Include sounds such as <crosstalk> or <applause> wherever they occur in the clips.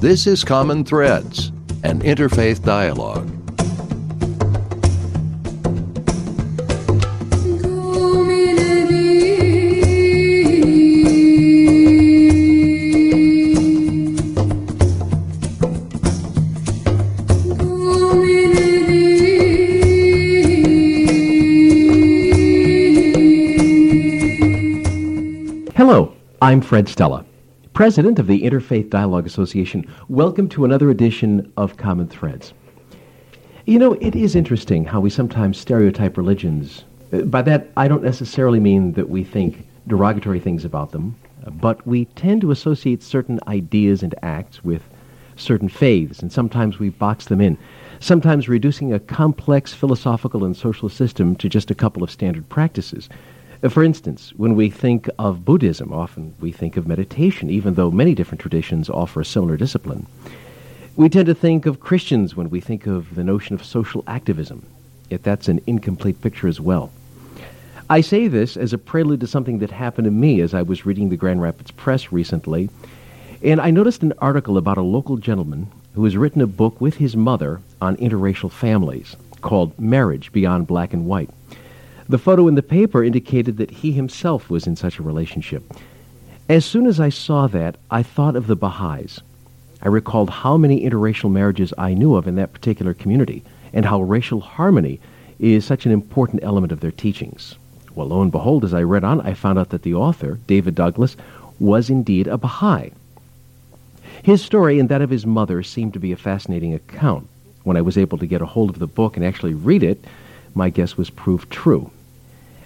This is Common Threads, an interfaith dialogue. Hello, I'm Fred Stella, President of the Interfaith Dialogue Association. Welcome to another edition of Common Threads. You know, it is interesting how we sometimes stereotype religions. Uh, By that, I don't necessarily mean that we think derogatory things about them, but we tend to associate certain ideas and acts with certain faiths, and sometimes we box them in, sometimes reducing a complex philosophical and social system to just a couple of standard practices. Uh, For instance, when we think of Buddhism, often we think of meditation, even though many different traditions offer a similar discipline. We tend to think of Christians when we think of the notion of social activism, yet that's an incomplete picture as well. I say this as a prelude to something that happened to me as I was reading the Grand Rapids Press recently, and I noticed an article about a local gentleman who has written a book with his mother on interracial families called Marriage Beyond Black and White. The photo in the paper indicated that he himself was in such a relationship. As soon as I saw that, I thought of the Baha'is. I recalled how many interracial marriages I knew of in that particular community, and how racial harmony is such an important element of their teachings. Well, lo and behold, as I read on, I found out that the author, David Douglas, was indeed a Baha'i. His story and that of his mother seemed to be a fascinating account. When I was able to get a hold of the book and actually read it, my guess was proved true.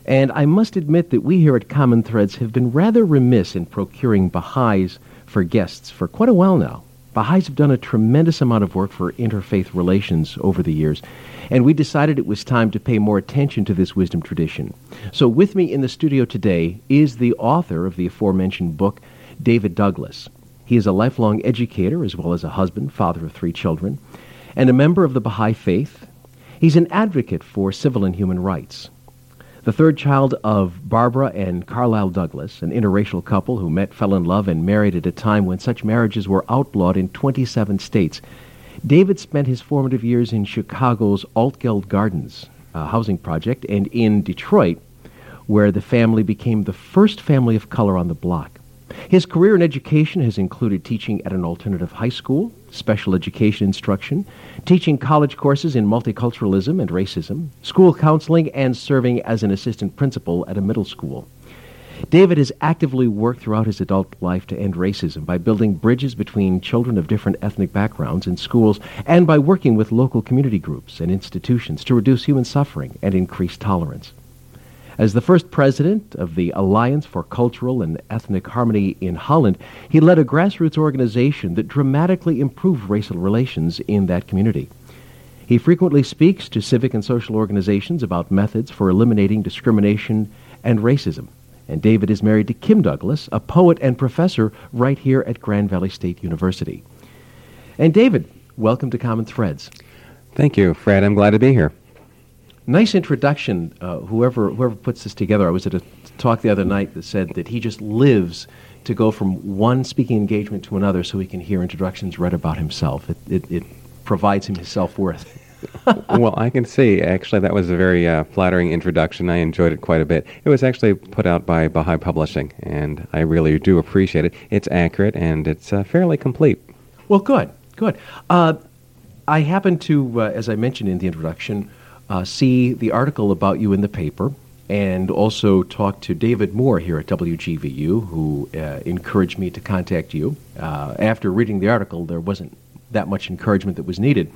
And I must admit that we here at Common Threads have been rather remiss in procuring Baha'is for guests for quite a while now. Baha'is have done a tremendous amount of work for interfaith relations over the years, and we decided it was time to pay more attention to this wisdom tradition. So with me in the studio today is the author of the aforementioned book, David Douglas. He is a lifelong educator as well as a husband, father of three children, and a member of the Baha'i faith. He's an advocate for civil and human rights. The third child of Barbara and Carlisle Douglas, an interracial couple who met, fell in love, and married at a time when such marriages were outlawed in 27 states. David spent his formative years in Chicago's Altgeld Gardens uh, housing project and in Detroit, where the family became the first family of color on the block. His career in education has included teaching at an alternative high school, special education instruction, teaching college courses in multiculturalism and racism, school counseling, and serving as an assistant principal at a middle school. David has actively worked throughout his adult life to end racism by building bridges between children of different ethnic backgrounds in schools and by working with local community groups and institutions to reduce human suffering and increase tolerance. As the first president of the Alliance for Cultural and Ethnic Harmony in Holland, he led a grassroots organization that dramatically improved racial relations in that community. He frequently speaks to civic and social organizations about methods for eliminating discrimination and racism. And David is married to Kim Douglas, a poet and professor right here at Grand Valley State University. And David, welcome to Common Threads. Thank you, Fred. I'm glad to be here. Nice introduction. Uh, whoever whoever puts this together, I was at a talk the other night that said that he just lives to go from one speaking engagement to another, so he can hear introductions read about himself. It it, it provides him his self worth. <laughs> well, I can see, actually, that was a very uh, flattering introduction. I enjoyed it quite a bit. It was actually put out by Baha'i Publishing, and I really do appreciate it. It's accurate and it's uh, fairly complete. Well, good, good. Uh, I happen to, uh, as I mentioned in the introduction, uh, see the article about you in the paper, and also talk to David Moore here at WGVU, who uh, encouraged me to contact you. Uh, after reading the article, there wasn't that much encouragement that was needed.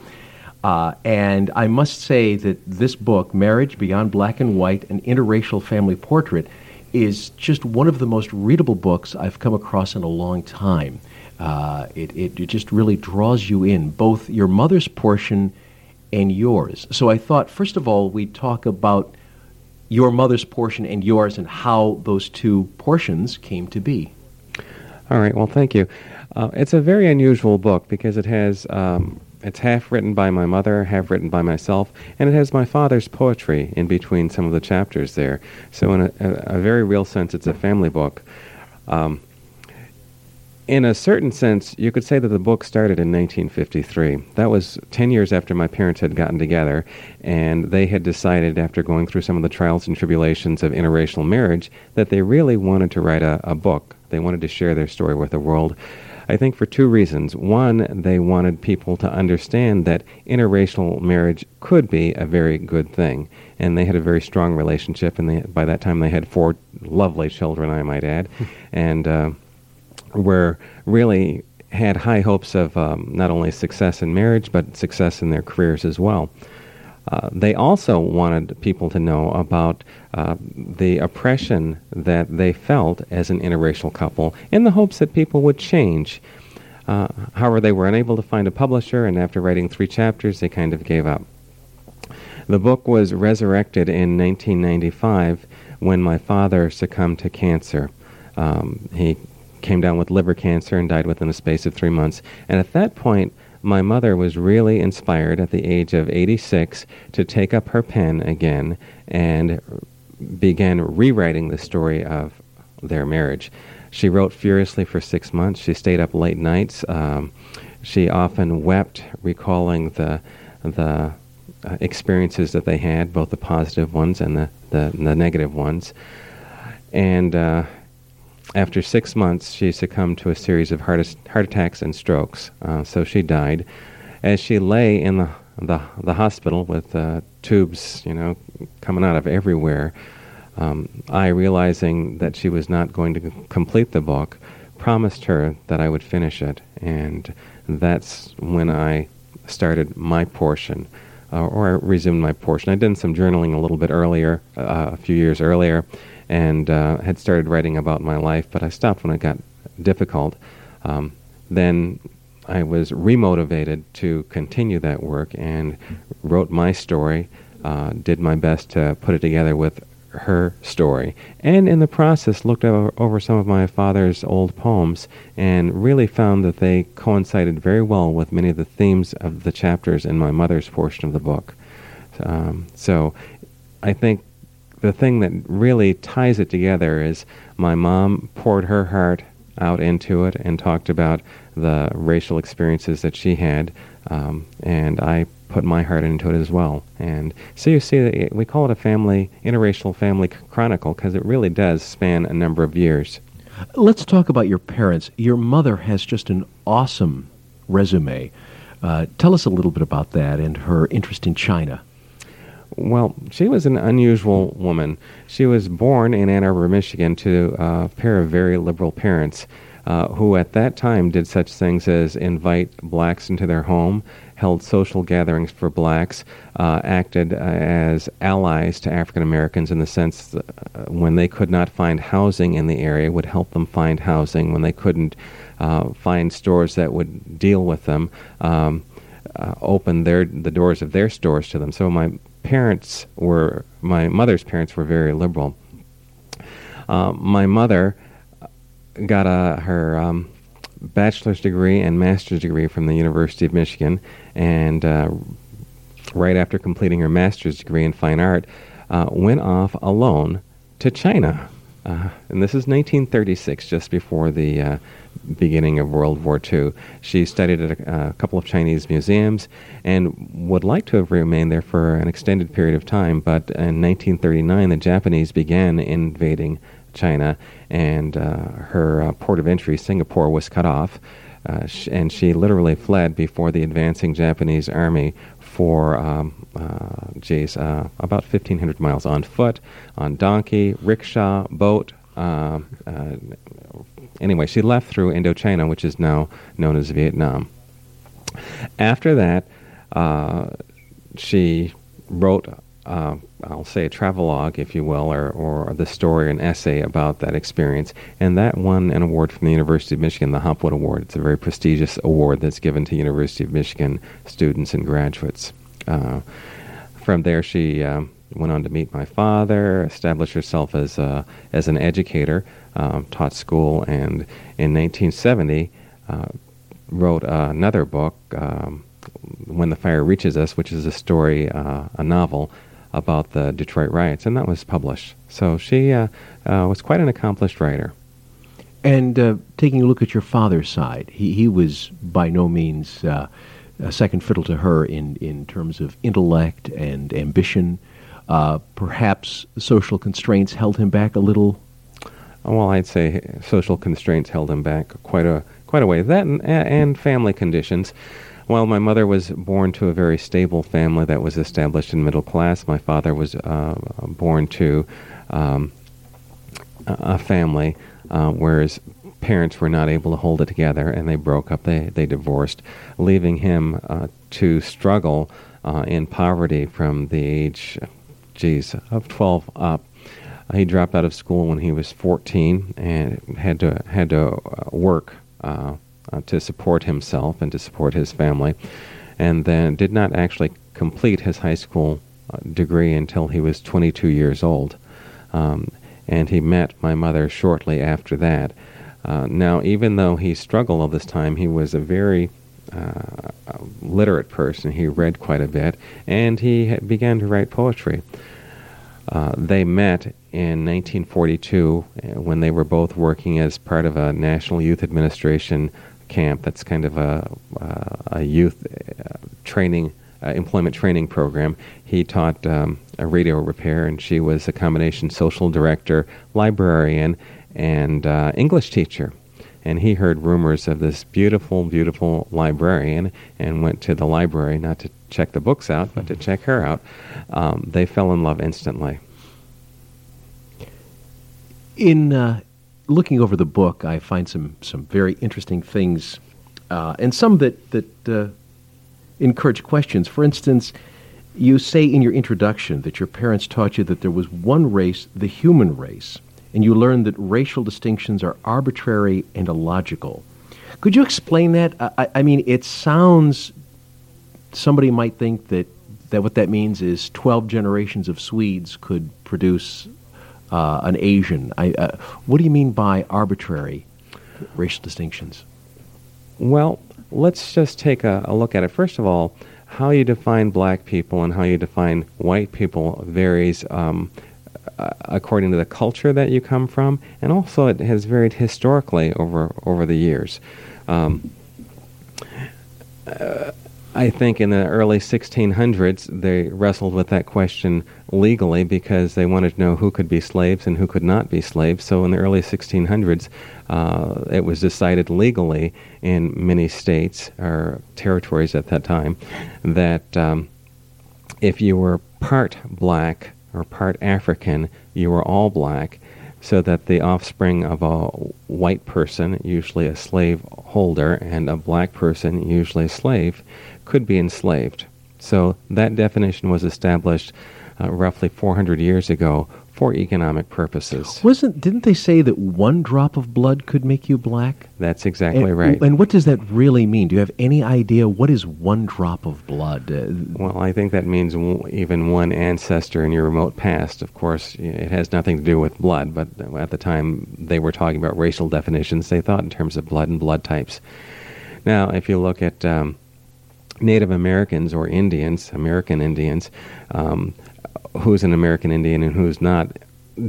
Uh, and I must say that this book, Marriage Beyond Black and White, an interracial family portrait, is just one of the most readable books I've come across in a long time. Uh, it, it, it just really draws you in, both your mother's portion and yours. So I thought, first of all, we'd talk about your mother's portion and yours and how those two portions came to be. All right, well, thank you. Uh, it's a very unusual book because it has um, it's half written by my mother, half written by myself, and it has my father's poetry in between some of the chapters there. So, in a, a, a very real sense, it's a family book. Um, in a certain sense, you could say that the book started in 1953. That was 10 years after my parents had gotten together, and they had decided, after going through some of the trials and tribulations of interracial marriage, that they really wanted to write a, a book. They wanted to share their story with the world. I think for two reasons. One, they wanted people to understand that interracial marriage could be a very good thing. And they had a very strong relationship, and they, by that time they had four lovely children, I might add. <laughs> and uh, were really had high hopes of um, not only success in marriage, but success in their careers as well. Uh, they also wanted people to know about uh, the oppression that they felt as an interracial couple in the hopes that people would change. Uh, however, they were unable to find a publisher, and after writing three chapters, they kind of gave up. The book was resurrected in 1995 when my father succumbed to cancer. Um, he came down with liver cancer and died within a space of three months. And at that point, my mother was really inspired at the age of 86 to take up her pen again and began rewriting the story of their marriage. She wrote furiously for six months. She stayed up late nights. Um, she often wept, recalling the the uh, experiences that they had, both the positive ones and the the, the negative ones. And uh, after six months, she succumbed to a series of heart, heart attacks and strokes. Uh, so she died. As she lay in the, the, the hospital with uh, tubes, you know, coming out of everywhere, um, I, realizing that she was not going to complete the book, promised her that I would finish it. And that's when I started my portion, uh, or I resumed my portion. I'd done some journaling a little bit earlier, uh, a few years earlier, and uh, had started writing about my life, but I stopped when it got difficult. Um, then I was remotivated to continue that work and wrote my story, uh, did my best to put it together with her story, and in the process looked over, some of my father's old poems and really found that they coincided very well with many of the themes of the chapters in my mother's portion of the book. Um, so I think the thing that really ties it together is my mom poured her heart out into it and talked about the racial experiences that she had, um, and I put my heart into it as well. And so you see, that we call it a family, interracial family chronicle because it really does span a number of years. Let's talk about your parents. Your mother has just an awesome resume. Uh, tell us a little bit about that and her interest in China. Well, she was an unusual woman. She was born in Ann Arbor, Michigan, to a pair of very liberal parents uh, who at that time did such things as invite blacks into their home, held social gatherings for blacks, uh, acted uh, as allies to African Americans in the sense that uh, when they could not find housing in the area, would help them find housing. When they couldn't uh, find stores that would deal with them, um, uh, open their the doors of their stores to them. So my parents were, my mother's parents were very liberal. Uh, my mother got a, her um, bachelor's degree and master's degree from the University of Michigan, and uh, right after completing her master's degree in fine art, uh, went off alone to China. Uh, and this is 1936, just before the uh, beginning of World War II. She studied at a, a, couple of Chinese museums and would like to have remained there for an extended period of time, but in 1939 the Japanese began invading China, and uh, her uh, port of entry, Singapore, was cut off. Uh, sh- and she literally fled before the advancing Japanese army for, um, uh, geez, uh, about 1,500 miles on foot, on donkey, rickshaw, boat, um, anyway, she left through Indochina, which is now known as Vietnam. After that, she wrote, uh, I'll say, a travelogue, if you will, or, or the story, an essay about that experience, and that won an award from the University of Michigan, the Hopwood Award. It's a very prestigious award that's given to University of Michigan students and graduates. Uh, from there, she um, went on to meet my father, establish herself as a, as an educator, um, taught school, and in 1970 uh, wrote uh, another book, um, When the Fire Reaches Us, which is a story, uh, a novel about the Detroit riots, and that was published. So she uh, uh, was quite an accomplished writer. And uh, taking a look at your father's side, he, he was by no means uh, a second fiddle to her in, in terms of intellect and ambition. Uh, perhaps social constraints held him back a little. Well, I'd say social constraints held him back quite a quite a way. That and, and family conditions. While my mother was born to a very stable family that was established in middle class, my father was uh, born to um, a family uh, where his parents were not able to hold it together and they broke up. They, they divorced, leaving him uh, to struggle uh, in poverty from the age, geez, of 12 up. he dropped out of school when he was 14 and had to had to uh, work uh, uh, to support himself and to support his family, and then did not actually complete his high school degree until he was 22 years old. Um, and he met my mother shortly after that. Uh, now, even though he struggled all this time, he was a very uh, literate person. He read quite a bit, and he began to write poetry. Uh, they met in 1942 uh, when they were both working as part of a National Youth Administration camp. That's kind of a, uh, a youth uh, training, employment training program. He taught um, a radio repair, and she was a combination social director, librarian, and uh, English teacher. And he heard rumors of this beautiful, beautiful librarian and went to the library not to check the books out, but to check her out. Um, they fell in love instantly. In uh, looking over the book, I find some, some very interesting things, uh, and some that, that uh, encourage questions. For instance, you say in your introduction that your parents taught you that there was one race, the human race, and you learned that racial distinctions are arbitrary and illogical. Could you explain that? I, I mean, it sounds, somebody might think that, that what that means is 12 generations of Swedes could produce uh, an Asian. I, uh, what do you mean by arbitrary racial distinctions? Well, let's just take a, a look at it. First of all, how you define black people and how you define white people varies um, according to the culture that you come from, and also it has varied historically over over the years. Um, uh, I think in the early 1600s they wrestled with that question legally because they wanted to know who could be slaves and who could not be slaves. So in the early 1600s, uh, it was decided legally in many states or territories at that time that um, if you were part black or part African, you were all black so that the offspring of a white person, usually a slave holder, and a black person, usually a slave, could be enslaved. So that definition was established uh, roughly 400 years ago for economic purposes. Wasn't didn't they say that one drop of blood could make you black? That's exactly and, right. And what does that really mean? Do you have any idea what is one drop of blood? Uh, well, I think that means w- even one ancestor in your remote past. Of course, it has nothing to do with blood, but at the time they were talking about racial definitions, they thought in terms of blood and blood types. Now, if you look at um, Native Americans or Indians, American Indians, um, who's an American Indian and who's not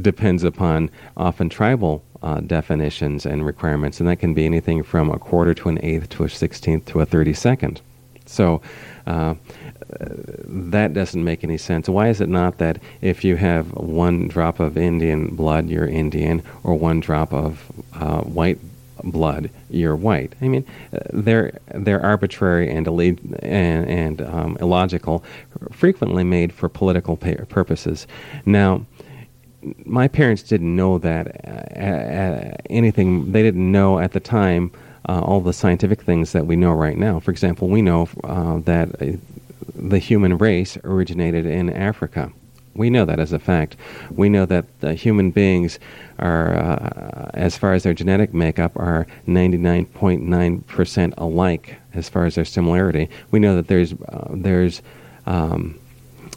depends upon often tribal uh, definitions and requirements, and that can be anything from a quarter to an eighth to a sixteenth to a thirty second. So uh, that doesn't make any sense. Why is it not that if you have one drop of Indian blood, you're Indian, or one drop of uh, white blood, you're white. I mean, they're they're arbitrary and and, and um, illogical, frequently made for political purposes. Now, my parents didn't know that uh, uh, anything. They didn't know at the time uh, all the scientific things that we know right now. For example, we know uh, that uh, the human race originated in Africa. We know that as a fact. We know that human beings are, uh, as far as their genetic makeup, are 99.9% alike as far as their similarity. We know that there's uh, there's um,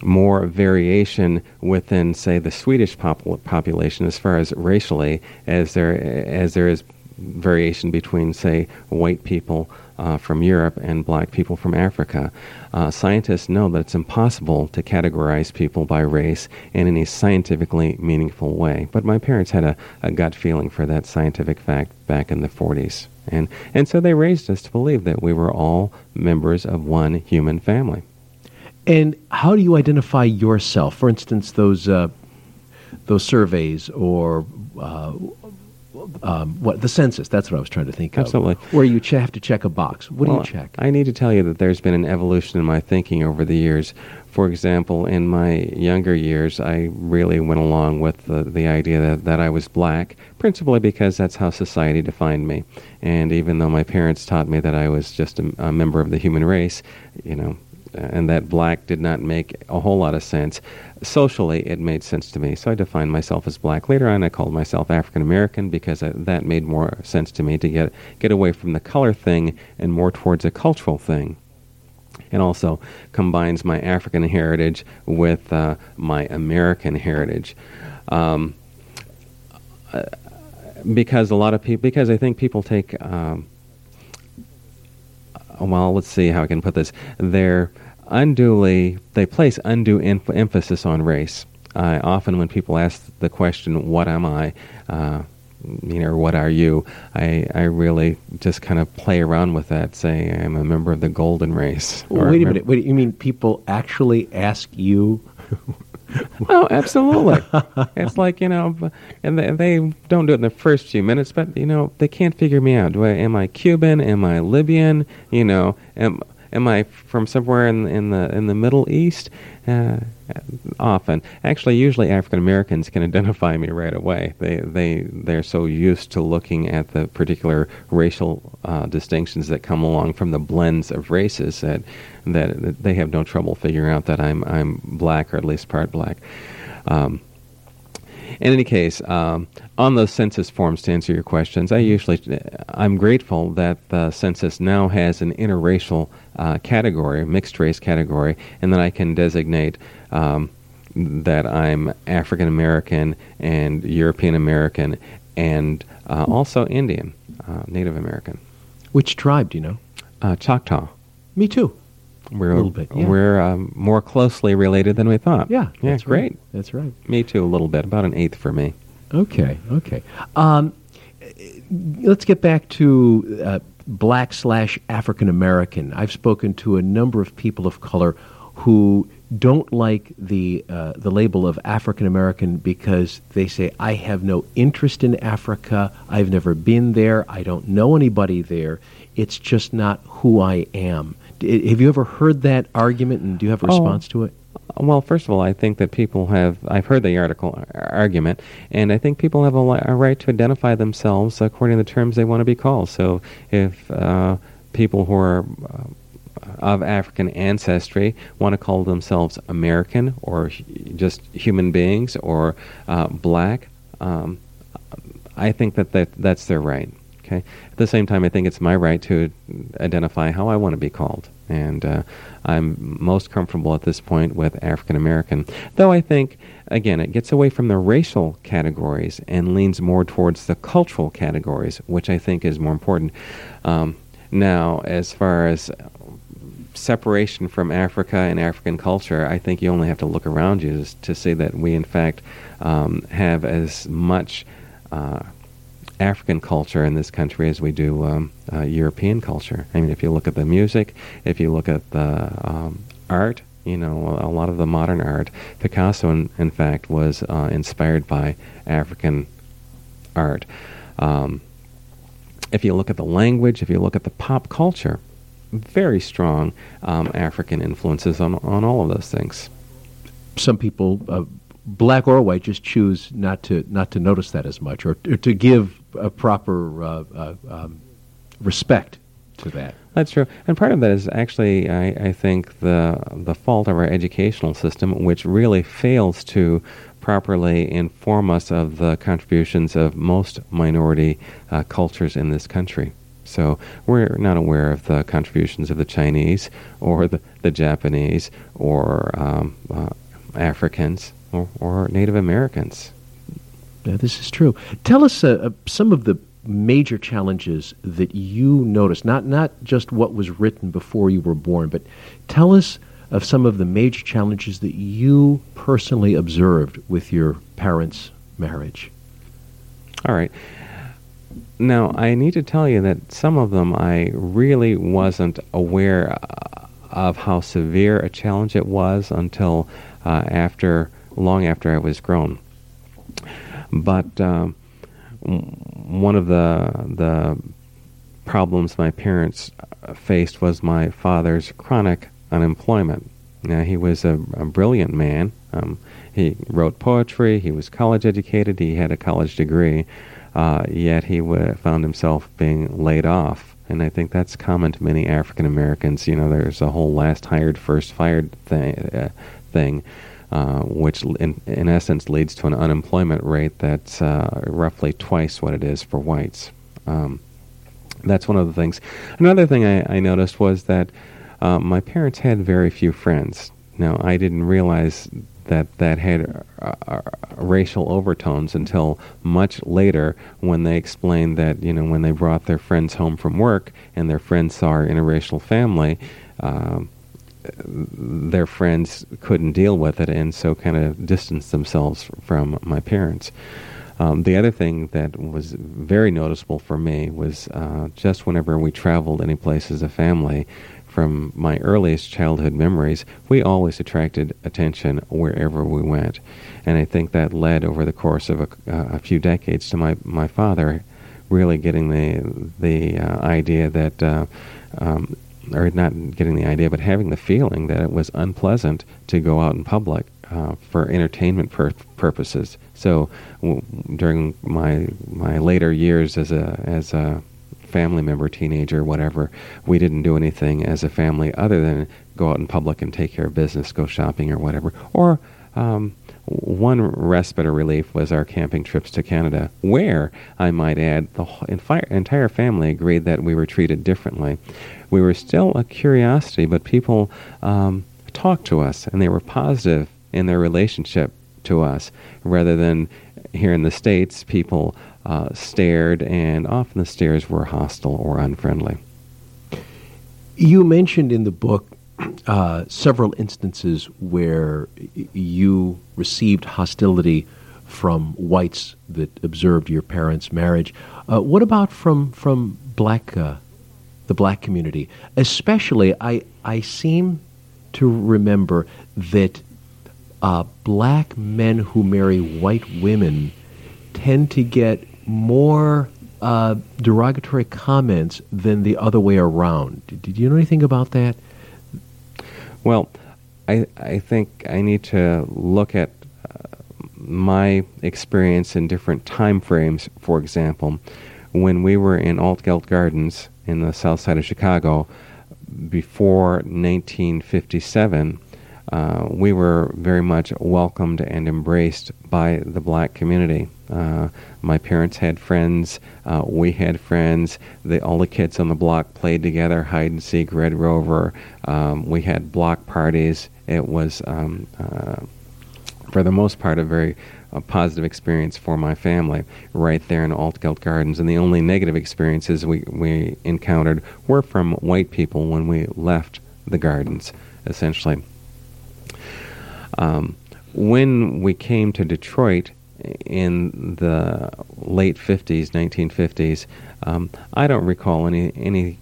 more variation within, say, the Swedish popul- population as far as racially as there as there is variation between, say, white people uh, from Europe and black people from Africa. Uh, scientists know that it's impossible to categorize people by race in any scientifically meaningful way. But my parents had a, a gut feeling for that scientific fact back in the 40s. And, and so they raised us to believe that we were all members of one human family. And how do you identify yourself? For instance, those uh, those surveys or uh, um, what the census. That's what I was trying to think of. Absolutely. Where you ch- have to check a box. What well, do you check? I need to tell you that there's been an evolution in my thinking over the years. For example, in my younger years, I really went along with the, the idea that, that I was black, principally because that's how society defined me. And even though my parents taught me that I was just a, a member of the human race, you know, and that black did not make a whole lot of sense. Socially, it made sense to me, so I defined myself as black. Later on, I called myself African American because I, that made more sense to me to get get away from the color thing and more towards a cultural thing. And also combines my African heritage with uh, my American heritage. Um, uh, because a lot of people, because I think people take um, well, let's see how I can put this. They're unduly, they place undue emphasis on race. Uh, often when people ask the question, what am I, uh, you know, or what are you, I, I really just kind of play around with that, say I'm a member of the golden race. wait a minute, wait, you mean people actually ask you oh, absolutely. it's like you know, and they, they, don't do it in the first few minutes, but you know, they can't figure me out. Do I am I Cuban? Am I Libyan? You know, am am I from somewhere in in the in the Middle East? Uh, often, actually, usually African Americans can identify me right away. They they they're so used to looking at the particular racial uh, distinctions that come along from the blends of races that that they have no trouble figuring out that I'm I'm black or at least part black. Um, in any case, um, on those census forms, to answer your questions, I usually I'm grateful that the census now has an interracial uh, category, mixed race category, and that I can designate um, that I'm African American and European American and uh, also Indian, uh, Native American. Which tribe do you know? Uh, Choctaw. Me too. We're a little bit. Yeah. We're um, more closely related than we thought. Yeah, yeah, that's great. Right. That's right. Me too, a little bit, about an eighth for me. Okay, okay. Um, let's get back to uh, black slash African American. I've spoken to a number of people of color who don't like the uh, the label of African American because they say I have no interest in Africa. I've never been there. I don't know anybody there. It's just not who I am. Have you ever heard that argument, and do you have a oh, response oh, to it? Well, first of all, I think that people have. I've heard the article argument, and I think people have a, a right to identify themselves according to the terms they want to be called. So, if uh, people who are uh, of African ancestry want to call themselves American or just human beings or uh, black, um, I think that, that that's their right. Okay. At the same time, I think it's my right to identify how I want to be called, and uh, I'm most comfortable at this point with African American. Though I think, again, it gets away from the racial categories and leans more towards the cultural categories, which I think is more important. Um, now, as far as separation from Africa and African culture, I think you only have to look around you to see that we, in fact, um, have as much. Uh, African culture in this country as we do um, uh, European culture. I mean, if you look at the music, if you look at the um, art, you know, a lot of the modern art, Picasso, in, in fact, was uh, inspired by African art. Um, if you look at the language, if you look at the pop culture, very strong um, African influences on, on all of those things. Some people uh, black or white, just choose not to not to notice that as much, or, or to give a proper uh, uh, um, respect to that. That's true, and part of that is actually, I, I, think, the the fault of our educational system, which really fails to properly inform us of the contributions of most minority uh, cultures in this country. So we're not aware of the contributions of the Chinese or the, the Japanese or um, uh, Africans or, or Native Americans. Yeah, this is true. Tell us uh, uh, some of the major challenges that you noticed? Not not just what was written before you were born, but tell us of some of the major challenges that you personally observed with your parents' marriage. All right. Now, I need to tell you that some of them I really wasn't aware uh, of how severe a challenge it was until uh, after, long after I was grown. But um, one of the the problems my parents uh, faced was my father's chronic unemployment. Now, he was a, a brilliant man. Um, he wrote poetry. He was college educated. He had a college degree. Uh, yet he w- found himself being laid off. And I think that's common to many African Americans. You know, there's a whole last hired, first fired thing, uh, thing uh, which in, in essence leads to an unemployment rate that's uh, roughly twice what it is for whites. Um, that's one of the things. Another thing I, I noticed was that uh, my parents had very few friends. Now, I didn't realize that that had uh, uh, racial overtones until much later when they explained that, you know, when they brought their friends home from work and their friends saw our interracial family, um, their friends couldn't deal with it and so kind of distanced themselves from my parents. Um, the other thing that was very noticeable for me was uh, just whenever we traveled any place as a family, from my earliest childhood memories, we always attracted attention wherever we went. And I think that led over the course of a, uh, a few decades to my, my father really getting the, the uh, idea that, uh, um, or not getting the idea, but having the feeling that it was unpleasant to go out in public uh, for entertainment pur- purposes. So w- during my my later years as a as a family member, teenager, whatever, we didn't do anything as a family other than go out in public and take care of business, go shopping or whatever. Or um, one respite or relief was our camping trips to Canada, where, I might add, the entire family agreed that we were treated differently. We were still a curiosity, but people um, talked to us, and they were positive in their relationship to us, rather than here in the States, people uh, stared, and often the stares were hostile or unfriendly. You mentioned in the book uh, several instances where you received hostility from whites that observed your parents' marriage. Uh, what about from from black uh, the black community? Especially, I I seem to remember that uh, black men who marry white women tend to get more uh, derogatory comments than the other way around. Did you know anything about that? Well, I, I think I need to look at uh, my experience in different time frames. For example, when we were in Altgeld Gardens in the south side of Chicago before 1957, uh, we were very much welcomed and embraced by the black community. Uh, my parents had friends, uh, we had friends. The, all the kids on the block played together, hide and seek, Red Rover. Um, we had block parties. It was, um, uh, for the most part, a very positive experience for my family right there in Altgeld Gardens. And the only negative experiences we, we encountered were from white people when we left the gardens, essentially. Um, when we came to Detroit in the late 50s, 1950s, um, I don't recall any any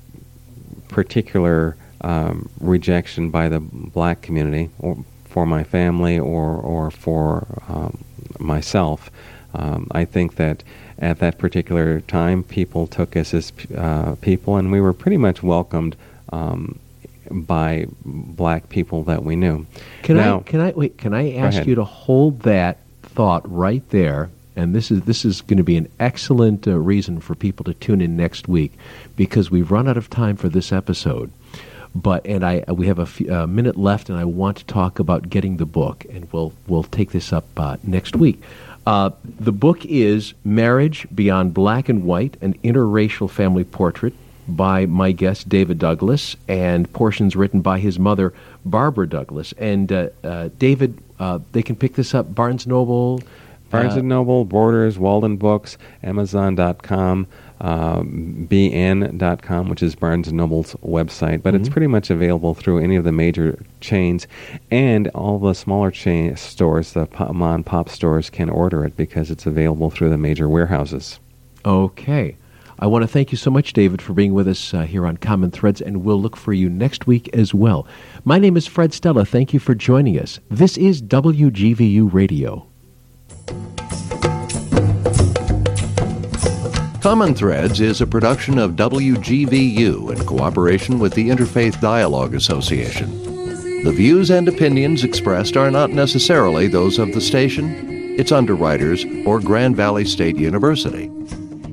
particular um, rejection by the black community or for my family or or for um, myself. Um, I think that at that particular time, people took us as uh, people, and we were pretty much welcomed um, by black people that we knew. Can now, I can I wait? Can I ask you to hold that thought right there? And this is this is going to be an excellent uh, reason for people to tune in next week because we've run out of time for this episode. But and I we have a, a minute left, and I want to talk about getting the book, and we'll we'll take this up uh, next week. Uh, the book is Marriage Beyond Black and White: An Interracial Family Portrait by my guest, David Douglas, and portions written by his mother, Barbara Douglas. And uh, uh, David, uh, they can pick this up, Barnes Noble. Barnes & Noble, Borders, Walden Books, Amazon.com, um, bn.com, which is Barnes & Noble's website, but it's pretty much available through any of the major chains, and all the smaller chain stores, the mom pop stores, can order it because it's available through the major warehouses. Okay. I want to thank you so much, David, for being with us uh, here on Common Threads, and we'll look for you next week as well. My name is Fred Stella. Thank you for joining us. This is WGVU Radio. Common Threads is a production of WGVU in cooperation with the Interfaith Dialogue Association. The views and opinions expressed are not necessarily those of the station, its underwriters, or Grand Valley State University.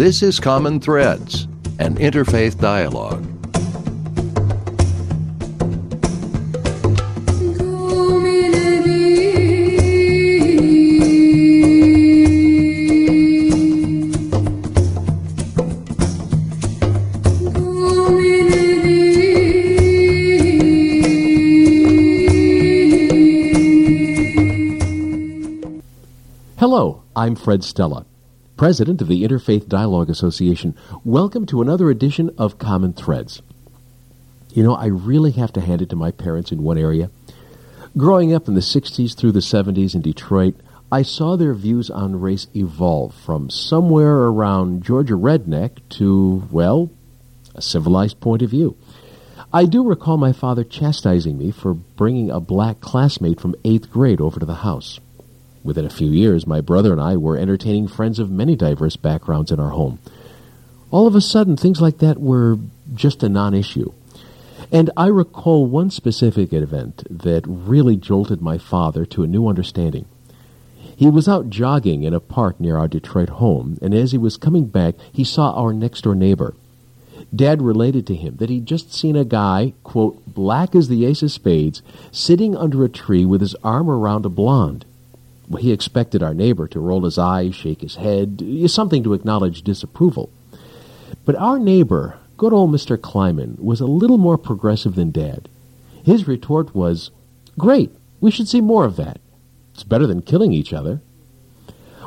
This is Common Threads, an interfaith dialogue. Hello, I'm Fred Stella, President of the Interfaith Dialogue Association. Welcome to another edition of Common Threads. You know, I really have to hand it to my parents in one area. Growing up in the 60s through the 70s in Detroit, I saw their views on race evolve from somewhere around Georgia redneck to, well, a civilized point of view. I do recall my father chastising me for bringing a black classmate from eighth grade over to the house. Within a few years, my brother and I were entertaining friends of many diverse backgrounds in our home. All of a sudden, things like that were just a non issue. And I recall one specific event that really jolted my father to a new understanding. He was out jogging in a park near our Detroit home, and as he was coming back, he saw our next door neighbor. Dad related to him that he'd just seen a guy, quote, black as the ace of spades, sitting under a tree with his arm around a blonde. He expected our neighbor to roll his eyes, shake his head, something to acknowledge disapproval. But our neighbor, good old Mr. Kleiman, was a little more progressive than Dad. His retort was, Great, we should see more of that. It's better than killing each other.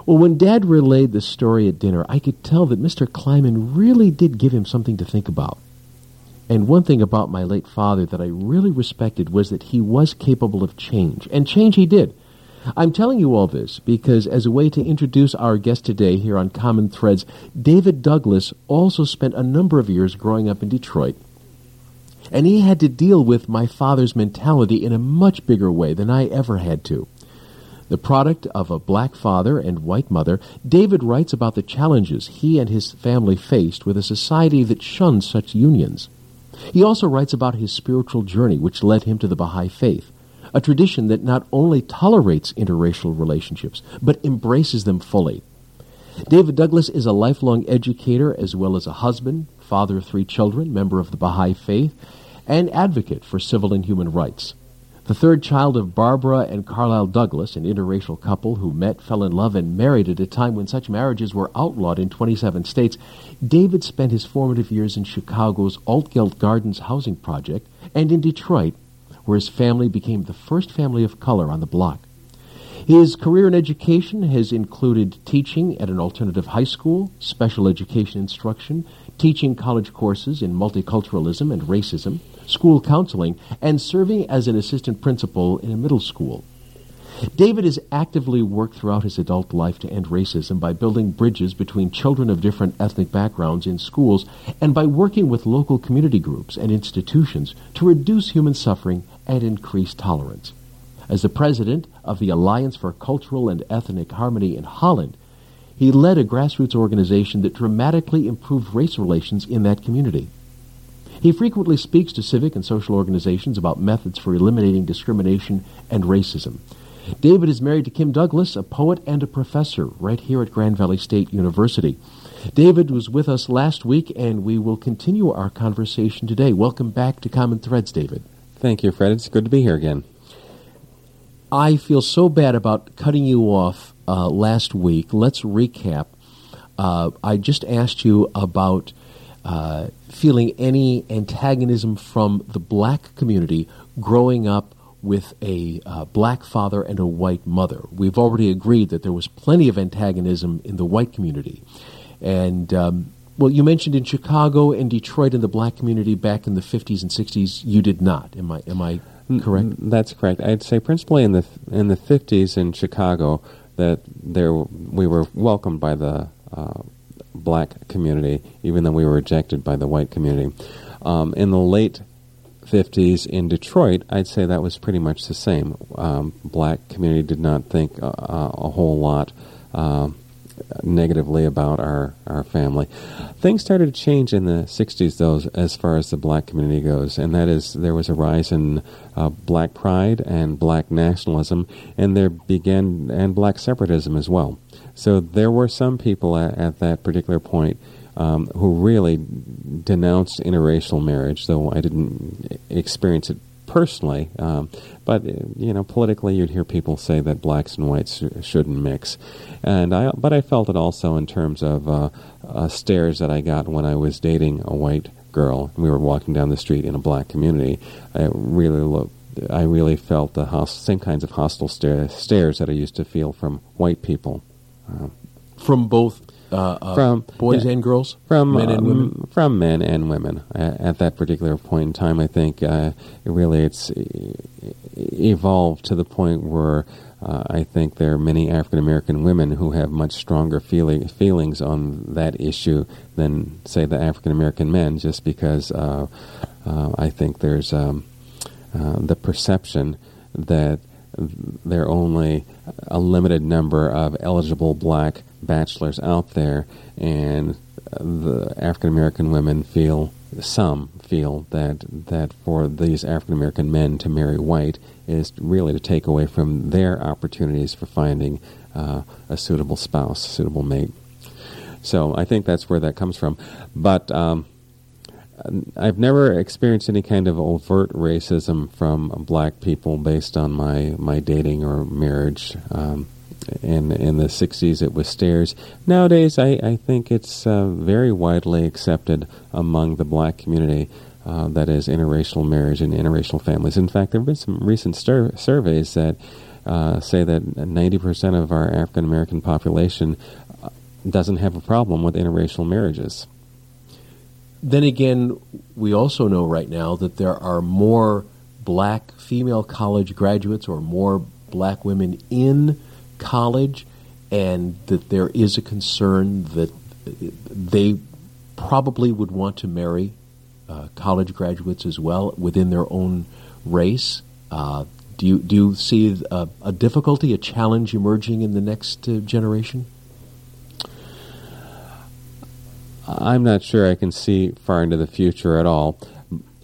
Well, when Dad relayed the story at dinner, I could tell that Mr. Kleiman really did give him something to think about. And one thing about my late father that I really respected was that he was capable of change, and change he did. I'm telling you all this because, as a way to introduce our guest today here on Common Threads, David Douglas also spent a number of years growing up in Detroit. And he had to deal with my father's mentality in a much bigger way than I ever had to. The product of a black father and white mother, David writes about the challenges he and his family faced with a society that shunned such unions. He also writes about his spiritual journey, which led him to the Baha'i faith a tradition that not only tolerates interracial relationships, but embraces them fully. David Douglas is a lifelong educator as well as a husband, father of three children, member of the Baha'i faith, and advocate for civil and human rights. The third child of Barbara and Carlisle Douglas, an interracial couple who met, fell in love, and married at a time when such marriages were outlawed in 27 states, David spent his formative years in Chicago's Altgeld Gardens housing project and in Detroit where his family became the first family of color on the block. His career in education has included teaching at an alternative high school, special education instruction, teaching college courses in multiculturalism and racism, school counseling, and serving as an assistant principal in a middle school. David has actively worked throughout his adult life to end racism by building bridges between children of different ethnic backgrounds in schools and by working with local community groups and institutions to reduce human suffering and increase tolerance. As the president of the Alliance for Cultural and Ethnic Harmony in Holland, He led a grassroots organization that dramatically improved race relations in that community. He frequently speaks to civic and social organizations about methods for eliminating discrimination and racism. David is married to Kim Douglas, a poet and a professor right here at Grand Valley State University. David was with us last week, and we will continue our conversation today. Welcome back to Common Threads, David. Thank you, Fred. It's good to be here again. I feel so bad about cutting you off uh, last week. Let's recap. Uh, I just asked you about uh, feeling any antagonism from the black community growing up with a uh, black father and a white mother. We've already agreed that there was plenty of antagonism in the white community. And, um, well, you mentioned in Chicago and Detroit in the black community back in the 50s and 60s, you did not. Am I, am I correct? That's correct. I'd say principally in the, in the 50s in Chicago that there we were welcomed by the uh, black community, even though we were rejected by the white community. Um, in the late 50s in Detroit, I'd say that was pretty much the same. Um, black community did not think uh, a whole lot uh, negatively about our, our family. Things started to change in the 60s, though, as far as the black community goes, and that is there was a rise in uh, black pride and black nationalism, and there began, and black separatism as well. So there were some people at, at that particular point um, who really denounced interracial marriage, though I didn't experience it personally. Um, but you know, politically, you'd hear people say that blacks and whites sh- shouldn't mix, and I. But I felt it also in terms of uh, uh, stares that I got when I was dating a white girl. We were walking down the street in a black community. I really looked. I really felt the host- same kinds of hostile stare- stares that I used to feel from white people. Uh, from both uh, uh, from boys yeah, and girls, from men and um, women, from men and women. At, at, that particular point in time, I think uh, it really it's evolved to the point where uh, I think there are many African American women who have much stronger feeling, feelings on that issue than, say, the African American men, just because uh, uh, I think there's um, the perception that there are only a limited number of eligible black bachelors out there, and the African American women feel some feel that that for these African American men to marry white is really to take away from their opportunities for finding uh, a suitable spouse, suitable mate. So I think that's where that comes from. But um, I've never experienced any kind of overt racism from black people based on my, my dating or marriage. Um, in in the 60s, it was stares. Nowadays, I, I think it's uh, very widely accepted among the black community uh, that is interracial marriage and interracial families. In fact, there have been some recent stir- surveys that uh, say that 90% of our African American population uh, doesn't have a problem with interracial marriages. Then again, we also know right now that there are more black female college graduates or more black women in college, and that there is a concern that they probably would want to marry uh, college graduates as well within their own race. Uh, do you do you see a, a, difficulty, a challenge emerging in the next uh, generation? I'm not sure I can see far into the future at all.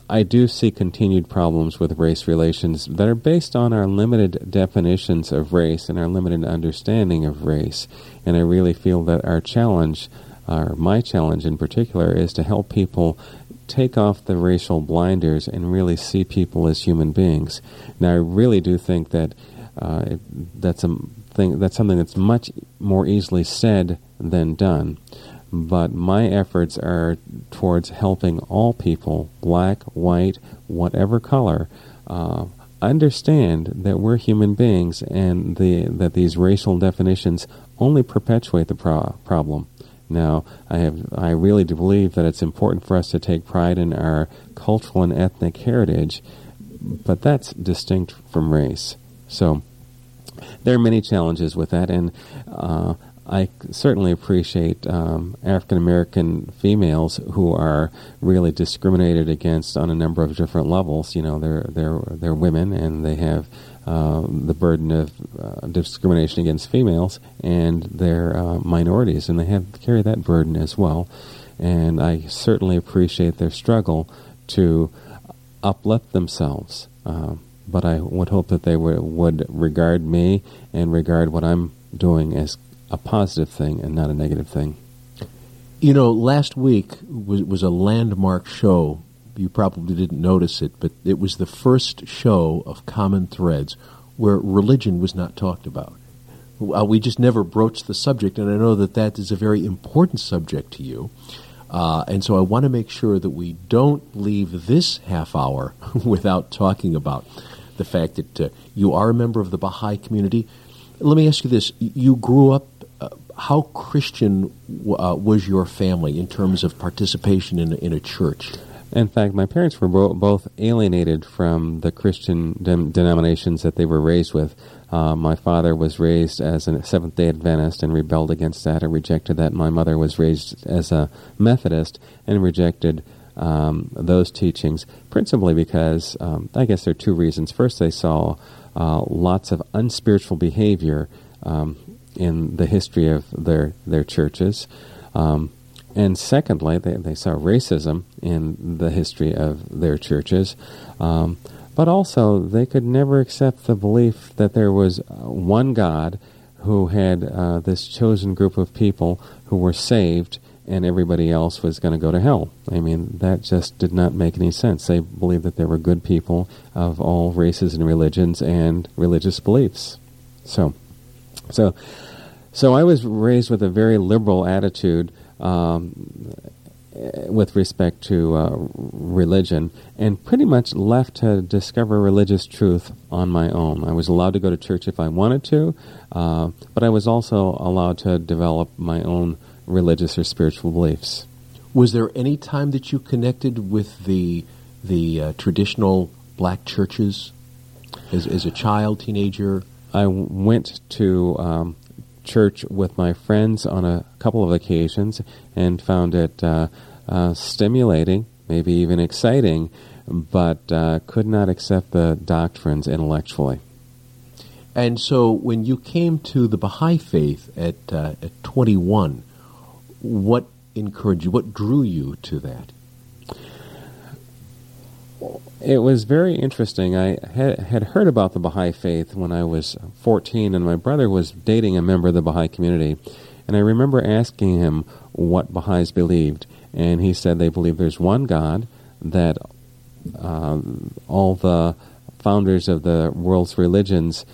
I do see continued problems with race relations that are based on our limited definitions of race and our limited understanding of race. And I really feel that our challenge, or my challenge in particular, is to help people take off the racial blinders and really see people as human beings. Now, I really do think that uh, that's a thing. That's something that's much more easily said than done but my efforts are towards helping all people, black, white, whatever color, uh, understand that we're human beings and the, that these racial definitions only perpetuate the pro- problem. Now, I have I really do believe that it's important for us to take pride in our cultural and ethnic heritage, but that's distinct from race. So there are many challenges with that, and uh, I certainly appreciate um, African American females who are really discriminated against on a number of different levels. You know, they're they're they're women and they have uh, the burden of uh, discrimination against females, and they're uh, minorities, and they have carry that burden as well. And I certainly appreciate their struggle to uplift themselves. Uh, but I would hope that they w- would regard me and regard what I'm doing as a positive thing and not a negative thing. You know, last week was, was a landmark show. You probably didn't notice it, but it was the first show of Common Threads where religion was not talked about. Uh, we just never broached the subject, and I know that that is a very important subject to you. Uh, and so I want to make sure that we don't leave this half hour <laughs> without talking about the fact that uh, you are a member of the Baha'i community. Let me ask you this: You grew up. How Christian uh, was your family in terms of participation in, in a church? In fact, my parents were bo- both alienated from the Christian de- denominations that they were raised with. Uh, my father was raised as a Seventh day Adventist and rebelled against that and rejected that. My mother was raised as a Methodist and rejected um, those teachings, principally because um, I guess there are two reasons. First, they saw uh, lots of unspiritual behavior um, in the history of their, their churches. Um, and secondly, they, they saw racism in the history of their churches. Um, but also, they could never accept the belief that there was uh, one God who had uh, this chosen group of people who were saved and everybody else was going to go to hell. I mean, that just did not make any sense. They believed that there were good people of all races and religions and religious beliefs. So, so, so I was raised with a very liberal attitude um, with respect to uh, religion, and pretty much left to discover religious truth on my own. I was allowed to go to church if I wanted to, uh, but I was also allowed to develop my own religious or spiritual beliefs. Was there any time that you connected with the the uh, traditional black churches as, as a child, teenager? I went to um, church with my friends on a couple of occasions and found it uh, uh, stimulating, maybe even exciting, but uh, could not accept the doctrines intellectually. And so, when you came to the Baha'i faith at, uh, at 21, what encouraged you? What drew you to that? It was very interesting. I had, had heard about the Baha'i faith when I was 14, and my brother was dating a member of the Baha'i community. And I remember asking him what Baha'is believed, and he said they believe there's one God, that uh, all the founders of the world's religions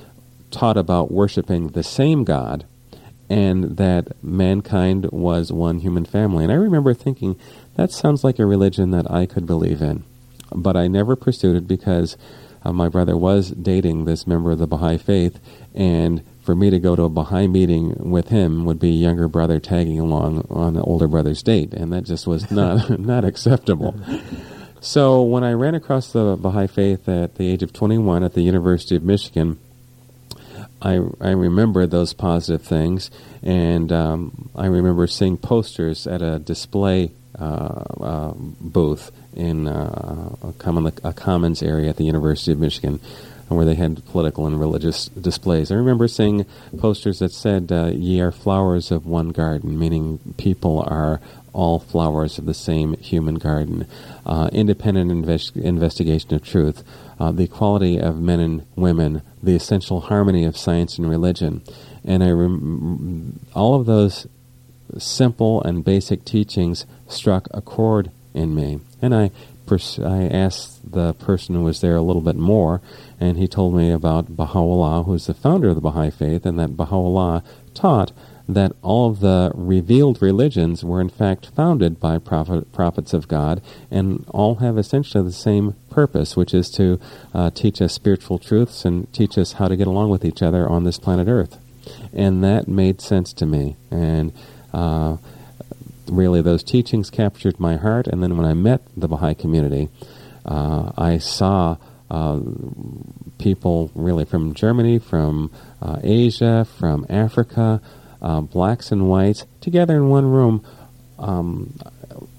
taught about worshiping the same God, and that mankind was one human family. And I remember thinking, that sounds like a religion that I could believe in. But I never pursued it because uh, my brother was dating this member of the Baha'i faith, and for me to go to a Baha'i meeting with him would be younger brother tagging along on the older brother's date, and that just was <laughs> not not acceptable. So when I ran across the Baha'i faith at the age of 21 at the University of Michigan, I, I remember those positive things, and um, I remember seeing posters at a display uh, uh, booth in uh, a, common, a commons area at the University of Michigan where they had political and religious displays. I remember seeing posters that said, uh, Ye are flowers of one garden, meaning people are all flowers of the same human garden. Uh, independent invest- investigation of truth, uh, the equality of men and women, the essential harmony of science and religion. And I rem- all of those simple and basic teachings struck a chord in me. And I, pers- I asked the person who was there a little bit more, and he told me about Baha'u'llah, who's the founder of the Baha'i faith, and that Baha'u'llah taught that all of the revealed religions were in fact founded by prophet, prophets of God and all have essentially the same purpose, which is to uh, teach us spiritual truths and teach us how to get along with each other on this planet Earth. And that made sense to me. And uh, really, those teachings captured my heart. And then when I met the Baha'i community, uh, I saw uh, people really from Germany, from uh, Asia, from Africa, uh, blacks and whites together in one room, um,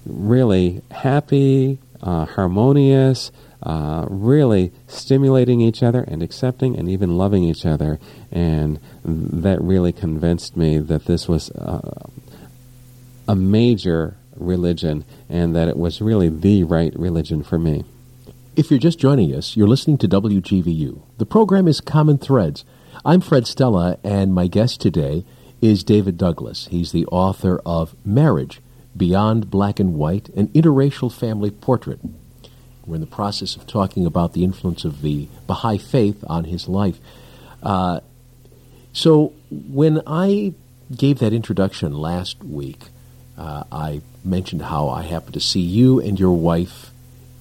really happy, uh, harmonious, uh, really stimulating each other and accepting and even loving each other. And that really convinced me that this was a major religion and that it was really the right religion for me. If you're just joining us, you're listening to WGVU. The program is Common Threads. I'm Fred Stella, and my guest today is David Douglas. He's the author of Marriage Beyond Black and White, an interracial family portrait. We're in the process of talking about the influence of the Baha'i faith on his life. Uh, so, when I gave that introduction last week, uh, I mentioned how I happened to see you and your wife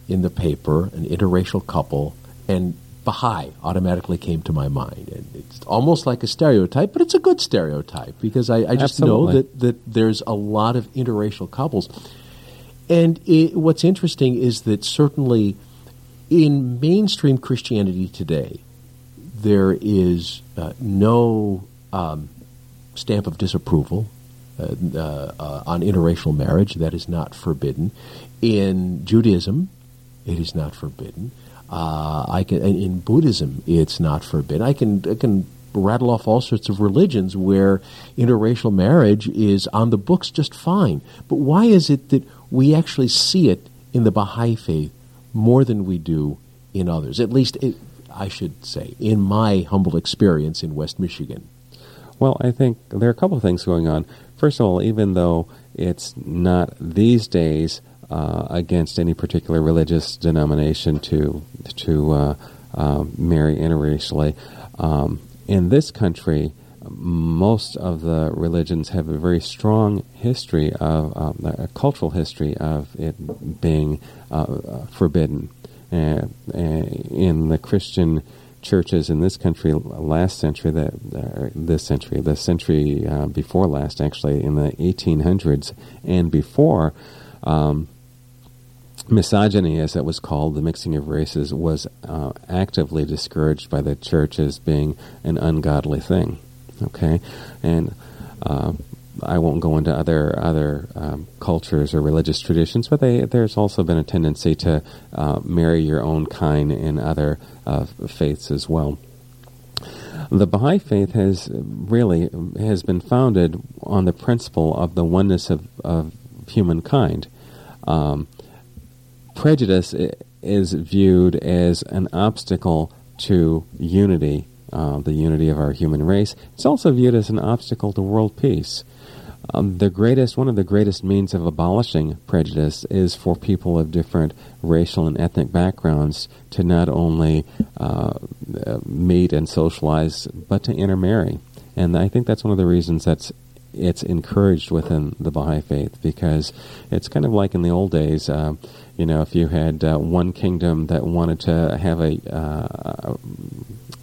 in the paper, an interracial couple, and Baha'i automatically came to my mind. And it's almost like a stereotype, but it's a good stereotype because I, I just Absolutely. know that, that there's a lot of interracial couples. And it, what's interesting is that certainly in mainstream Christianity today, there is uh, no um, stamp of disapproval on interracial marriage. That is not forbidden. In Judaism, it is not forbidden. Uh, I can in Buddhism, it's not forbidden. I can I can rattle off all sorts of religions where interracial marriage is on the books just fine. But why is it that we actually see it in the Baha'i faith more than we do in others? At least, it, I should say, in my humble experience in West Michigan. Well, I think there are a couple of things going on. First of all, even though it's not these days uh, against any particular religious denomination to to uh, uh, marry interracially, um, in this country, most of the religions have a very strong history of um, a cultural history of it being uh, forbidden. Uh, in the Christian churches in this country last century, that uh, this century, the century uh, before last, actually in the 1800s and before, um, misogyny, as it was called, the mixing of races, was uh, actively discouraged by the church as being an ungodly thing. Okay, and uh, I won't go into other other um, cultures or religious traditions, but they, there's also been a tendency to uh, marry your own kind in other uh, faiths as well. The Baha'i faith has really has been founded on the principle of the oneness of, of humankind. Um, prejudice is viewed as an obstacle to unity, uh, the unity of our human race. It's also viewed as an obstacle to world peace. Um, the greatest, one of the greatest means of abolishing prejudice is for people of different racial and ethnic backgrounds to not only uh, meet and socialize, but to intermarry. And I think that's one of the reasons that's it's encouraged within the Baha'i faith because it's kind of like in the old days. Uh, you know, if you had uh, one kingdom that wanted to have a uh,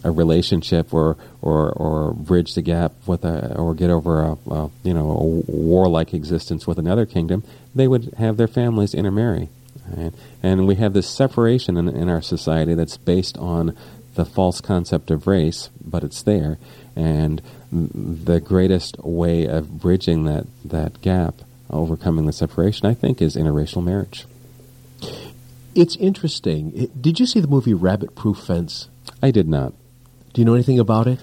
a relationship or, or or bridge the gap with a or get over a, a you know a warlike existence with another kingdom, they would have their families intermarry, right? and we have this separation in, in our society that's based on the false concept of race, but it's there, and the greatest way of bridging that that gap, overcoming the separation, I think, is interracial marriage. It's interesting. Did you see the movie Rabbit Proof Fence? I did not. Do you know anything about it?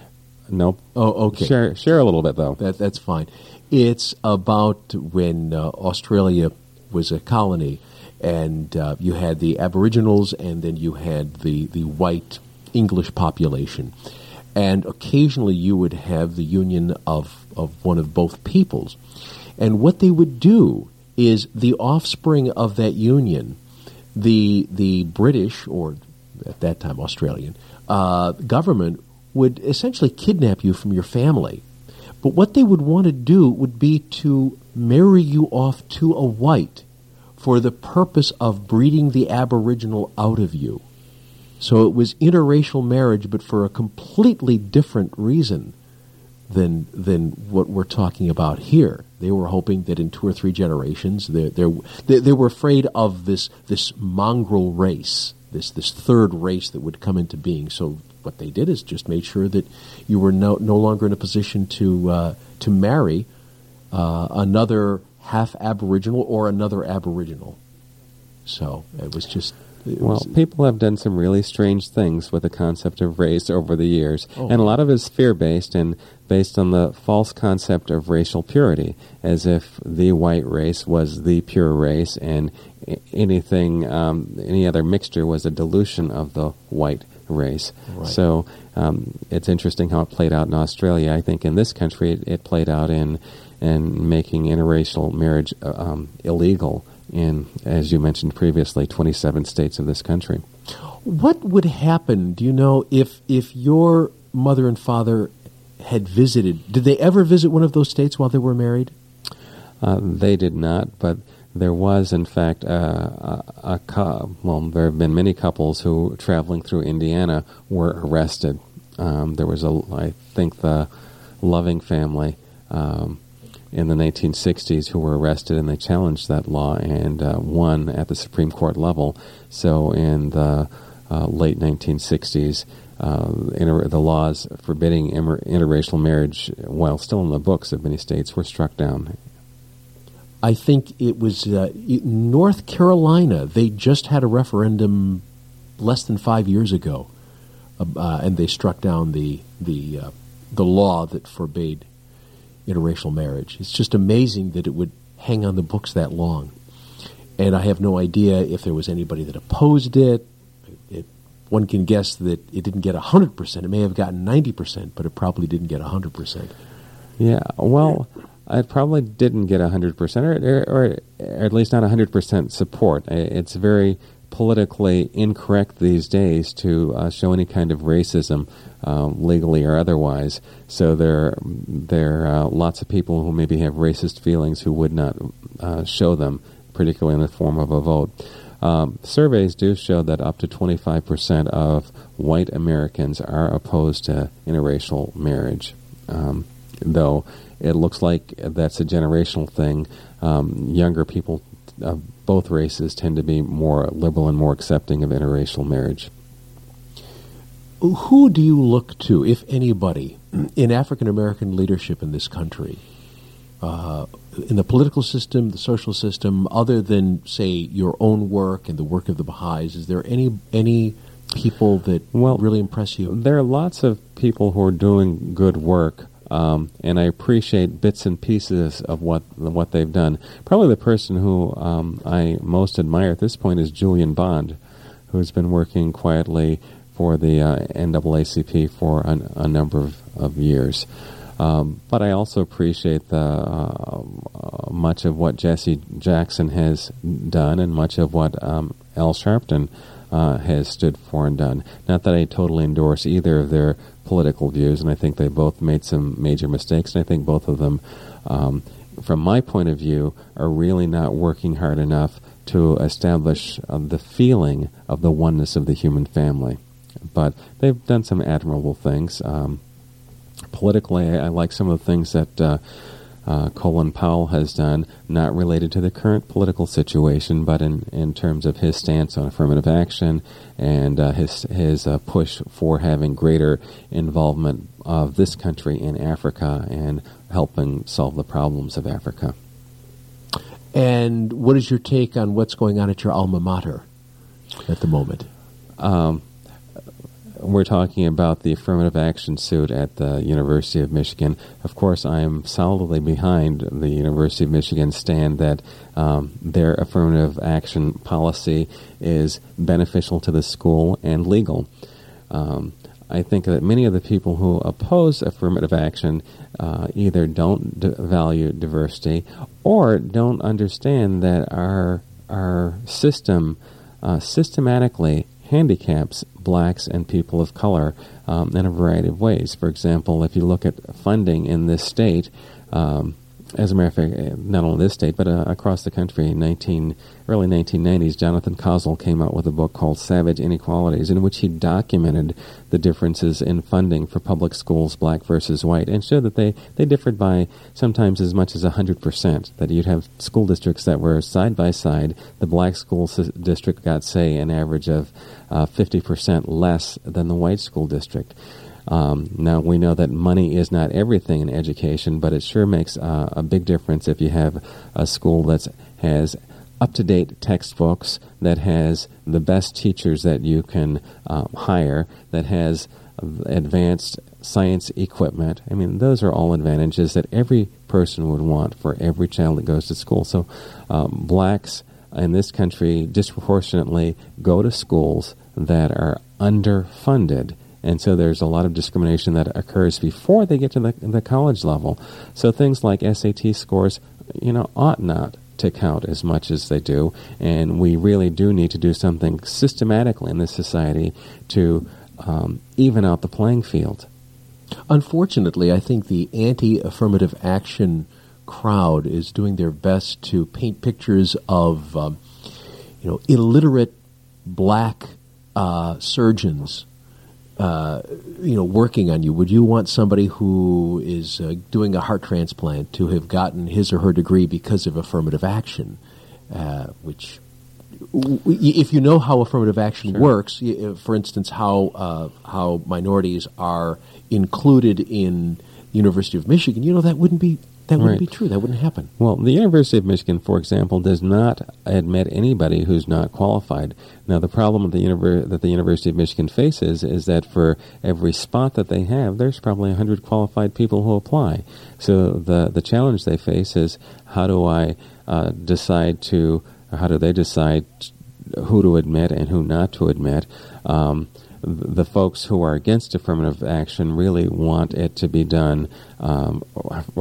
Nope. Oh, okay. Share share a little bit though. That that's fine. It's about when uh, Australia was a colony, and uh, you had the Aboriginals, and then you had the the white English population, and occasionally you would have the union of of one of both peoples, and what they would do is the offspring of that union, the the British or at that time Australian uh, government would essentially kidnap you from your family. But what they would want to do would be to marry you off to a white for the purpose of breeding the Aboriginal out of you. So it was interracial marriage, but for a completely different reason than than what we're talking about here. They were hoping that in two or three generations, they they they were afraid of this this mongrel race, this this third race that would come into being. So what they did is just made sure that you were no, no longer in a position to uh, to marry uh, another half Aboriginal or another Aboriginal. So it was just. Well, people have done some really strange things with the concept of race over the years, Oh. and a lot of it is fear-based and based on the false concept of racial purity, as if the white race was the pure race, and anything, um, any other mixture was a dilution of the white race. Right. So um, it's interesting how it played out in Australia. I think in this country it, it played out in in making interracial marriage uh, um, illegal in, as you mentioned previously, 27 states of this country. What would happen, do you know, if if your mother and father had visited? Did they ever visit one of those states while they were married? Uh, they did not, but there was, in fact, uh, a, a well, there have been many couples who, traveling through Indiana, were arrested. Um, there was a, I think, the Loving family um, in the 1960s who were arrested, and they challenged that law and uh, won at the Supreme Court level. So, in the uh, late 1960s, uh, inter- the laws forbidding inter- interracial marriage, while still in the books of many states, were struck down. I think it was uh, North Carolina. They just had a referendum less than five years ago, uh, and they struck down the the uh, the law that forbade interracial marriage. It's just amazing that it would hang on the books that long, and I have no idea if there was anybody that opposed it. it one can guess that it didn't get hundred percent. It may have gotten ninety percent, but it probably didn't get hundred percent. Yeah, well, it probably didn't get 100%, or, or, or at least not 100% support. It's very politically incorrect these days to uh, show any kind of racism, um, legally or otherwise. So there, there are uh, lots of people who maybe have racist feelings who would not uh, show them, particularly in the form of a vote. Um, surveys do show that up to 25% of white Americans are opposed to interracial marriage. Um, though it looks like that's a generational thing. Um, younger people of both races tend to be more liberal and more accepting of interracial marriage. Who do you look to, if anybody, in African American leadership in this country, uh, in the political system, the social system, other than say your own work and the work of the Baha'is? Is there any any people that Well, really impress you? There are lots of people who are doing good work, um, and I appreciate bits and pieces of what what they've done. Probably the person who um, I most admire at this point is Julian Bond, who's been working quietly for the uh, NAACP for a, a number of, of years. Um, but I also appreciate the uh, much of what Jesse Jackson has done, and much of what um, Al Sharpton uh, has stood for and done. Not that I totally endorse either of their political views, and I think they both made some major mistakes, and I think both of them, um, from my point of view, are really not working hard enough to establish uh, the feeling of the oneness of the human family. But they've done some admirable things. Um, politically, I, I like some of the things that uh, uh, Colin Powell has done, not related to the current political situation, but in, in terms of his stance on affirmative action and uh, his his uh, push for having greater involvement of this country in Africa and helping solve the problems of Africa. And what is your take on what's going on at your alma mater at the moment? Um, we're talking about the affirmative action suit at the University of Michigan. Of course, I am solidly behind the University of Michigan stand that um, their affirmative action policy is beneficial to the school and legal. Um, I think that many of the people who oppose affirmative action uh, either don't d- value diversity or don't understand that our our system uh, systematically handicaps blacks and people of color um, in a variety of ways. For example, if you look at funding in this state, um, as a matter of fact, uh, not only this state, but uh, across the country in 19, early 1990s, Jonathan Kozol came out with a book called Savage Inequalities, in which he documented the differences in funding for public schools, black versus white, and showed that they, they differed by sometimes as much as 100%. That you'd have school districts that were side by side. The black school district got, say, an average of uh, 50% less than the white school district. Um, now, we know that money is not everything in education, but it sure makes uh, a big difference if you have a school that has up to date textbooks, that has the best teachers that you can um, hire, that has advanced science equipment. I mean, those are all advantages that every person would want for every child that goes to school. So, um, blacks in this country disproportionately go to schools that are underfunded and so there's a lot of discrimination that occurs before they get to the, the college level. So things like SAT scores, you know, ought not to count as much as they do, and we really do need to do something systematically in this society to um, even out the playing field. Unfortunately, I think the anti-affirmative action crowd is doing their best to paint pictures of, um, you know, illiterate black uh, surgeons uh, you know, working on you, would you want somebody who is uh, doing a heart transplant to have gotten his or her degree because of affirmative action? Uh, which, if you know how affirmative action sure. works, for instance, how uh, how minorities are included in University of Michigan, you know that wouldn't be that wouldn't right. be true. That wouldn't happen. Well, the University of Michigan, for example, does not admit anybody who's not qualified. Now, the problem the univer- that the University of Michigan faces is that for every spot that they have, there's probably 100 qualified people who apply. So the, the challenge they face is how do I uh, decide to, how do they decide who to admit and who not to admit? Um, the folks who are against affirmative action really want it to be done, um,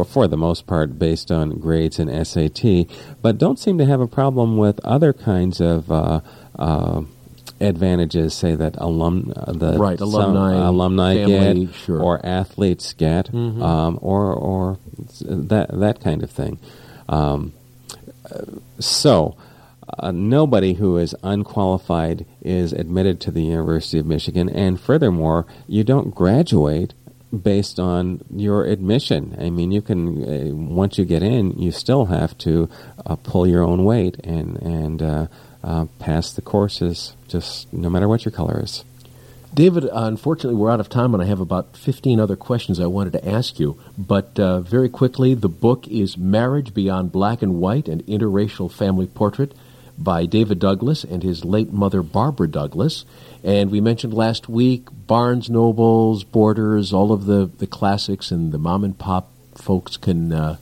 for the most part, based on grades and SAT, but don't seem to have a problem with other kinds of. Uh, uh, advantages, say that alum uh, the right alumni some, alumni family, get sure. or athletes get, mm-hmm. um, or or that that kind of thing. Um, so uh, nobody who is unqualified is admitted to the University of Michigan, and furthermore, you don't graduate based on your admission. I mean, you can uh, once you get in, you still have to uh, pull your own weight and and uh, uh pass the courses, just no matter what your color is. David, unfortunately, we're out of time, and I have about 15 other questions I wanted to ask you. But uh, very quickly, the book is Marriage Beyond Black and White An Interracial Family Portrait by David Douglas and his late mother Barbara Douglas. And we mentioned last week Barnes Nobles, Borders, all of the, the classics, and the mom and pop folks can uh,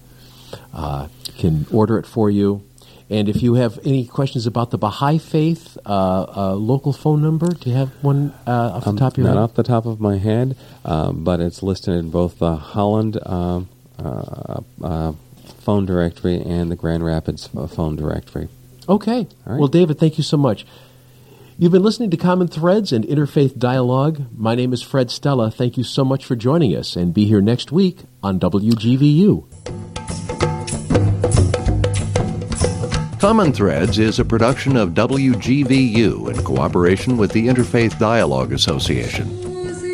uh, can order it for you. And if you have any questions about the Baha'i faith, uh, uh local phone number, do you have one uh, off the um, top of your not head? Not off the top of my head, uh, but it's listed in both the Holland phone directory and the Grand Rapids phone directory. Okay. Well, David, thank you so much. You've been listening to Common Threads and Interfaith Dialogue. My name is Fred Stella. Thank you so much for joining us, and be here next week on WGVU. Common Threads is a production of WGVU in cooperation with the Interfaith Dialogue Association.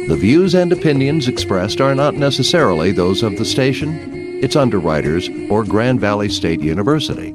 The views and opinions expressed are not necessarily those of the station, its underwriters, or Grand Valley State University.